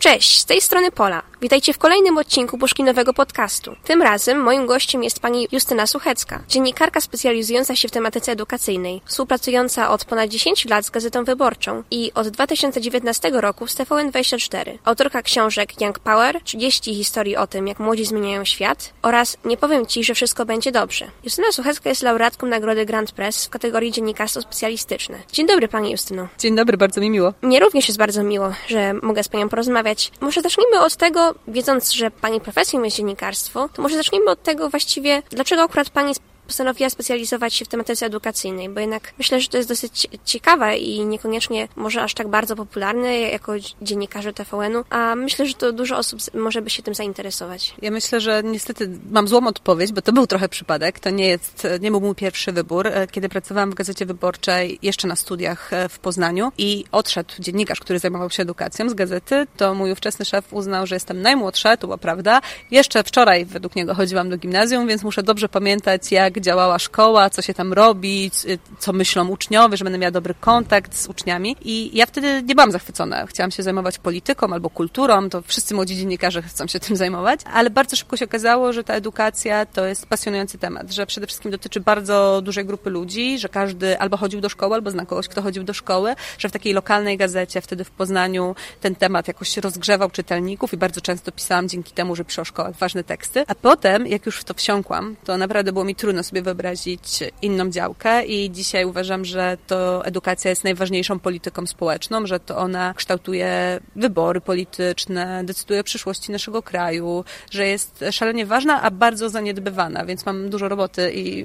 Cześć, z tej strony Pola. Witajcie w kolejnym odcinku Puszkinowego Podcastu. Tym razem moim gościem jest pani Justyna Suchecka, dziennikarka specjalizująca się w tematyce edukacyjnej, współpracująca od ponad 10 lat z Gazetą Wyborczą i od 2019 roku z TVN24. Autorka książek Young Power, 30 historii o tym, jak młodzi zmieniają świat oraz Nie powiem Ci, że wszystko będzie dobrze. Justyna Suchecka jest laureatką nagrody Grand Press w kategorii dziennikarstwo specjalistyczne. Dzień dobry Pani Justyno. Dzień dobry, bardzo mi miło. Mnie również jest bardzo miło, że mogę z Panią porozmawiać może zacznijmy od tego, wiedząc, że Pani profesją jest dziennikarstwo, to może zacznijmy od tego właściwie, dlaczego akurat Pani postanowiła specjalizować się w tematyce edukacyjnej, bo jednak myślę, że to jest dosyć ciekawe i niekoniecznie może aż tak bardzo popularne jako dziennikarze TVN-u, a myślę, że to dużo osób może by się tym zainteresować. Ja myślę, że niestety mam złą odpowiedź, bo to był trochę przypadek. To nie jest, nie był mój pierwszy wybór. E, kiedy pracowałam w Gazecie Wyborczej jeszcze na studiach e, w Poznaniu i odszedł dziennikarz, który zajmował się edukacją z gazety, to mój ówczesny szef uznał, że jestem najmłodsza, to była prawda. Jeszcze wczoraj według niego chodziłam do gimnazjum, więc muszę dobrze pamiętać, jak działała szkoła, co się tam robi, co myślą uczniowie, że będę miała dobry kontakt z uczniami. I ja wtedy nie byłam zachwycona. Chciałam się zajmować polityką albo kulturą, to wszyscy młodzi dziennikarze chcą się tym zajmować, ale bardzo szybko się okazało, że ta edukacja to jest pasjonujący temat, że przede wszystkim dotyczy bardzo dużej grupy ludzi, że każdy albo chodził do szkoły, albo zna kogoś, kto chodził do szkoły, że w takiej lokalnej gazecie wtedy w Poznaniu ten temat jakoś rozgrzewał czytelników i bardzo często pisałam dzięki temu, że piszę o szkołach ważne teksty. A potem, jak już w to wsiąkłam, to naprawdę było mi trudno sobie wyobrazić inną działkę i dzisiaj uważam, że to edukacja jest najważniejszą polityką społeczną, że to ona kształtuje wybory polityczne, decyduje o przyszłości naszego kraju, że jest szalenie ważna, a bardzo zaniedbywana, więc mam dużo roboty i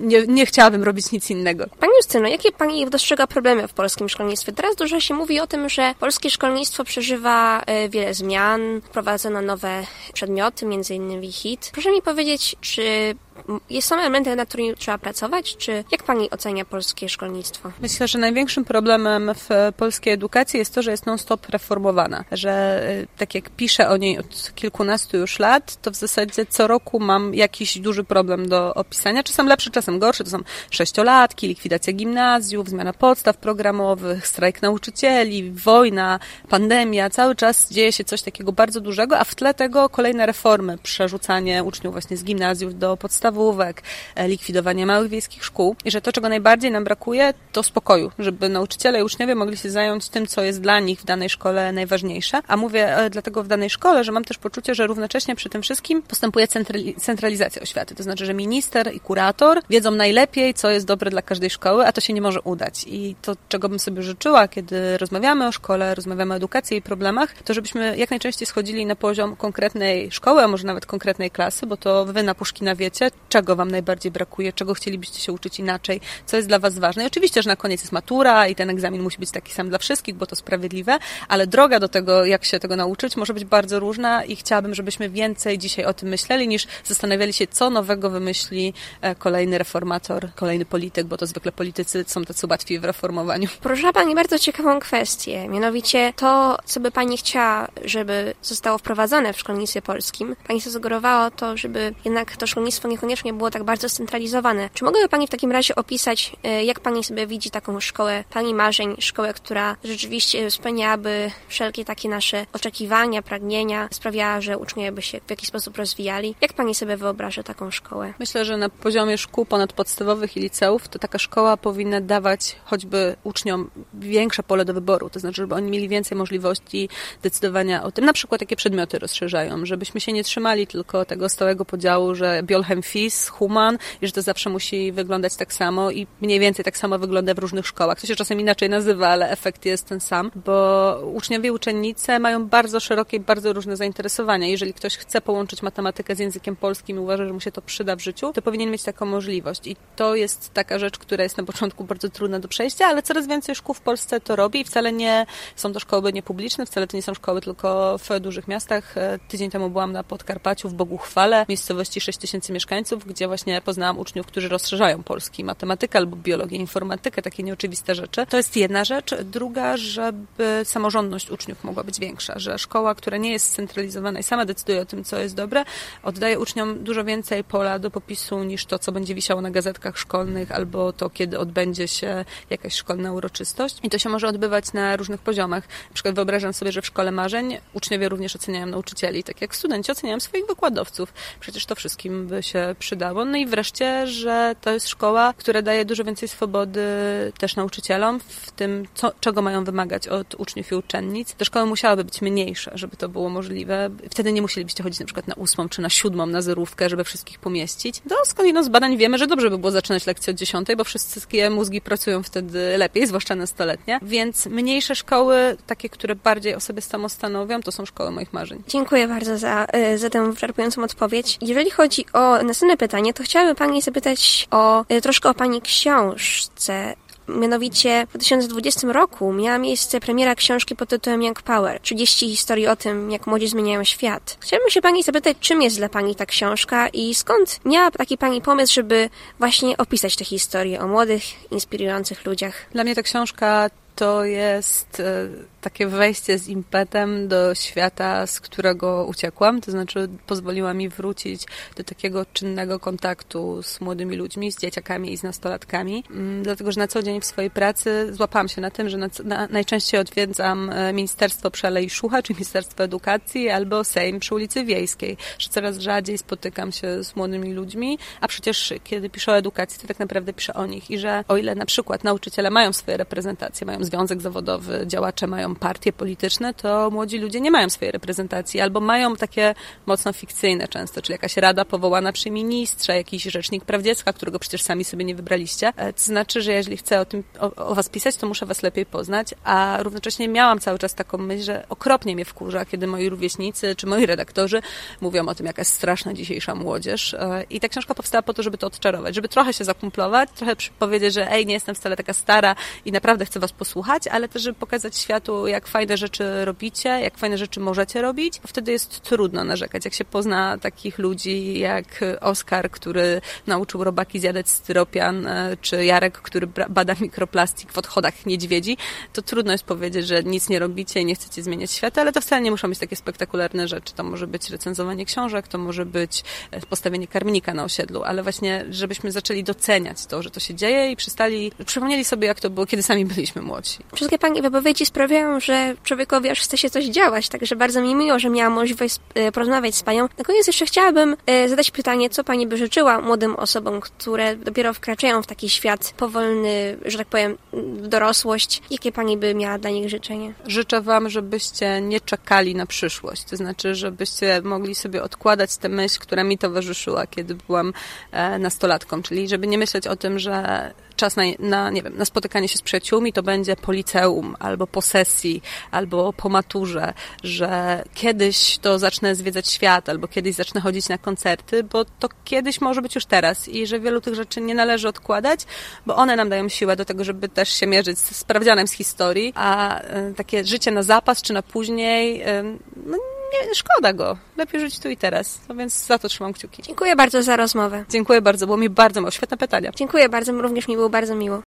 nie, nie chciałabym robić nic innego. Pani Justyno, jakie Pani dostrzega problemy w polskim szkolnictwie? Teraz dużo się mówi o tym, że polskie szkolnictwo przeżywa e, wiele zmian, wprowadzono nowe przedmioty, między innymi HIT. Proszę mi powiedzieć, czy są elementy, nad którymi trzeba pracować, czy jak Pani ocenia polskie szkolnictwo? Myślę, że największym problemem w polskiej edukacji jest to, że jest non-stop reformowana, że y, tak jak piszę o niej od kilkunastu już lat, to w zasadzie co roku mam jakiś duży problem do opisania, czasem lepszy, czasem gorszy, to są sześciolatki, likwidacja gimnazjów, zmiana podstaw programowych, strajk nauczycieli, wojna, pandemia, cały czas dzieje się coś takiego bardzo dużego, a w tle tego kolejne reformy, przerzucanie uczniów właśnie z gimnazjów do podstaw podstawówek, e, likwidowanie małych wiejskich szkół i że to, czego najbardziej nam brakuje, to spokoju, żeby nauczyciele i uczniowie mogli się zająć tym, co jest dla nich w danej szkole najważniejsze. A mówię e, dlatego w danej szkole, że mam też poczucie, że równocześnie przy tym wszystkim postępuje centralizacja oświaty. To znaczy, że minister i kurator wiedzą najlepiej, co jest dobre dla każdej szkoły, a to się nie może udać. I to, czego bym sobie życzyła, kiedy rozmawiamy o szkole, rozmawiamy o edukacji i problemach, to żebyśmy jak najczęściej schodzili na poziom konkretnej szkoły, a może nawet konkretnej klasy, bo to wy na Puszkina wiecie, czego Wam najbardziej brakuje, czego chcielibyście się uczyć inaczej, co jest dla Was ważne. I oczywiście, że na koniec jest matura i ten egzamin musi być taki sam dla wszystkich, bo to sprawiedliwe, ale droga do tego, jak się tego nauczyć, może być bardzo różna i chciałabym, żebyśmy więcej dzisiaj o tym myśleli, niż zastanawiali się, co nowego wymyśli e, kolejny reformator, kolejny polityk, bo to zwykle politycy są tacy łatwi w reformowaniu. Porusza Pani bardzo ciekawą kwestię, mianowicie to, co by Pani chciała, żeby zostało wprowadzone w szkolnictwie polskim. Pani zasugerowała to, żeby jednak to szkolnictwo nie niekoniecznie było tak bardzo scentralizowane. Czy mogłaby Pani w takim razie opisać, e, jak Pani sobie widzi taką szkołę Pani marzeń, szkołę, która rzeczywiście spełniałaby wszelkie takie nasze oczekiwania, pragnienia, sprawiała, że uczniowie by się w jakiś sposób rozwijali? Jak Pani sobie wyobraża taką szkołę? Myślę, że na poziomie szkół ponadpodstawowych i liceów to taka szkoła powinna dawać choćby uczniom większe pole do wyboru, to znaczy, żeby oni mieli więcej możliwości decydowania o tym, na przykład jakie przedmioty rozszerzają, żebyśmy się nie trzymali tylko tego stałego podziału, że biolchem FIS, Human i że to zawsze musi wyglądać tak samo i mniej więcej tak samo wygląda w różnych szkołach. To się czasem inaczej nazywa, ale efekt jest ten sam, bo uczniowie i uczennice mają bardzo szerokie bardzo różne zainteresowania. Jeżeli ktoś chce połączyć matematykę z językiem polskim i uważa, że mu się to przyda w życiu, to powinien mieć taką możliwość. I to jest taka rzecz, która jest na początku bardzo trudna do przejścia, ale coraz więcej szkół w Polsce to robi i wcale nie są to szkoły niepubliczne, wcale to nie są szkoły tylko w dużych miastach. Tydzień temu byłam na Podkarpaciu w Boguchwale, miejscowości 6 tysięcy mieszkańców Gdzie właśnie poznałam uczniów, którzy rozszerzają polski, matematykę albo biologię, informatykę, takie nieoczywiste rzeczy. To jest jedna rzecz. Druga, żeby samorządność uczniów mogła być większa, że szkoła, która nie jest scentralizowana i sama decyduje o tym, co jest dobre, oddaje uczniom dużo więcej pola do popisu niż to, co będzie wisiało na gazetkach szkolnych albo to, kiedy odbędzie się jakaś szkolna uroczystość. I to się może odbywać na różnych poziomach. Na przykład wyobrażam sobie, że w szkole marzeń uczniowie również oceniają nauczycieli, tak jak studenci oceniają swoich wykładowców. Przecież to wszystkim by się przydało. No i wreszcie, że to jest szkoła, która daje dużo więcej swobody też nauczycielom w tym, co, czego mają wymagać od uczniów i uczennic. Te szkoły musiałyby być mniejsze, żeby to było możliwe. Wtedy nie musielibyście chodzić na przykład na ósmą czy na siódmą na zerówkę, żeby wszystkich pomieścić. To skądinąd z badań wiemy, że dobrze by było zaczynać lekcję od dziesiątej, bo wszystkie mózgi pracują wtedy lepiej, zwłaszcza nastoletnie. Więc mniejsze szkoły, takie, które bardziej o sobie samostanowią, to są szkoły moich marzeń. Dziękuję bardzo za, e, za tę wyczerpującą odpowiedź. Jeżeli chodzi o następne pytanie, to chciałabym Pani zapytać o e, troszkę o Pani książce. Mianowicie w 2020 roku miała miejsce premiera książki pod tytułem Young Power 30 historii o tym, jak młodzi zmieniają świat. Chciałabym się Pani zapytać, czym jest dla Pani ta książka i skąd miała taki Pani pomysł, żeby właśnie opisać te historie o młodych, inspirujących ludziach? Dla mnie ta książka to jest e, takie wejście z impetem do świata, z którego uciekłam. To znaczy pozwoliła mi wrócić do takiego czynnego kontaktu z młodymi ludźmi, z dzieciakami i z nastolatkami. Mm, dlatego, że na co dzień w swojej pracy złapałam się na tym, że na, na, najczęściej odwiedzam e, Ministerstwo Przelej Szucha, czy Ministerstwo Edukacji, albo Sejm przy ulicy Wiejskiej, że coraz rzadziej spotykam się z młodymi ludźmi, a przecież kiedy piszę o edukacji, to tak naprawdę piszę o nich i że o ile na przykład nauczyciele mają swoje reprezentacje, mają związek zawodowy, działacze mają partie polityczne, to młodzi ludzie nie mają swojej reprezentacji albo mają takie mocno fikcyjne często, czyli jakaś rada powołana przy ministrze, jakiś rzecznik praw dziecka, którego przecież sami sobie nie wybraliście. E, to znaczy, że jeżeli chcę o tym, o, o was pisać, to muszę was lepiej poznać, a równocześnie miałam cały czas taką myśl, że okropnie mnie wkurza, kiedy moi rówieśnicy czy moi redaktorzy mówią o tym, jaka jest straszna dzisiejsza młodzież. E, I ta książka powstała po to, żeby to odczarować, żeby trochę się zakumplować, trochę powiedzieć, że ej, nie jestem wcale taka stara i naprawdę chcę was posłuchać, ale też, żeby pokazać światu, jak fajne rzeczy robicie, jak fajne rzeczy możecie robić, wtedy jest trudno narzekać. Jak się pozna takich ludzi jak Oskar, który nauczył robaki zjadać styropian, e, czy Jarek, który bada mikroplastik w odchodach niedźwiedzi, to trudno jest powiedzieć, że nic nie robicie i nie chcecie zmieniać świata, ale to wcale nie muszą być takie spektakularne rzeczy. To może być recenzowanie książek, to może być e, postawienie karmnika na osiedlu, ale właśnie, żebyśmy zaczęli doceniać to, że to się dzieje i przestali, przypomnieli sobie, jak to było, kiedy sami byliśmy młodzi. Wszystkie Pani wypowiedzi sprawiają, że człowiekowi aż chce się coś działać, także bardzo mi miło, że miałam możliwość e, porozmawiać z Panią. Na koniec jeszcze chciałabym e, zadać pytanie, co Pani by życzyła młodym osobom, które dopiero wkraczają w taki świat powolny, że tak powiem, dorosłość. Jakie Pani by miała dla nich życzenie? Życzę Wam, żebyście nie czekali na przyszłość, to znaczy, żebyście mogli sobie odkładać tę myśl, która mi towarzyszyła, kiedy byłam e, nastolatką, czyli żeby nie myśleć o tym, że czas na, na, nie wiem, na spotykanie się z przyjaciółmi to będzie po liceum, albo po sesji, albo po maturze, że kiedyś to zacznę zwiedzać świat, albo kiedyś zacznę chodzić na koncerty, bo to kiedyś może być już teraz i że wielu tych rzeczy nie należy odkładać, bo one nam dają siłę do tego, żeby też się mierzyć z sprawdzianem z historii, a y, takie życie na zapas czy na później, y, no nie, szkoda go. Lepiej żyć tu i teraz. No więc za to trzymam kciuki. Dziękuję bardzo za rozmowę. Dziękuję bardzo, było mi bardzo miło. Świetne pytania. Dziękuję bardzo, również mi było bardzo miło.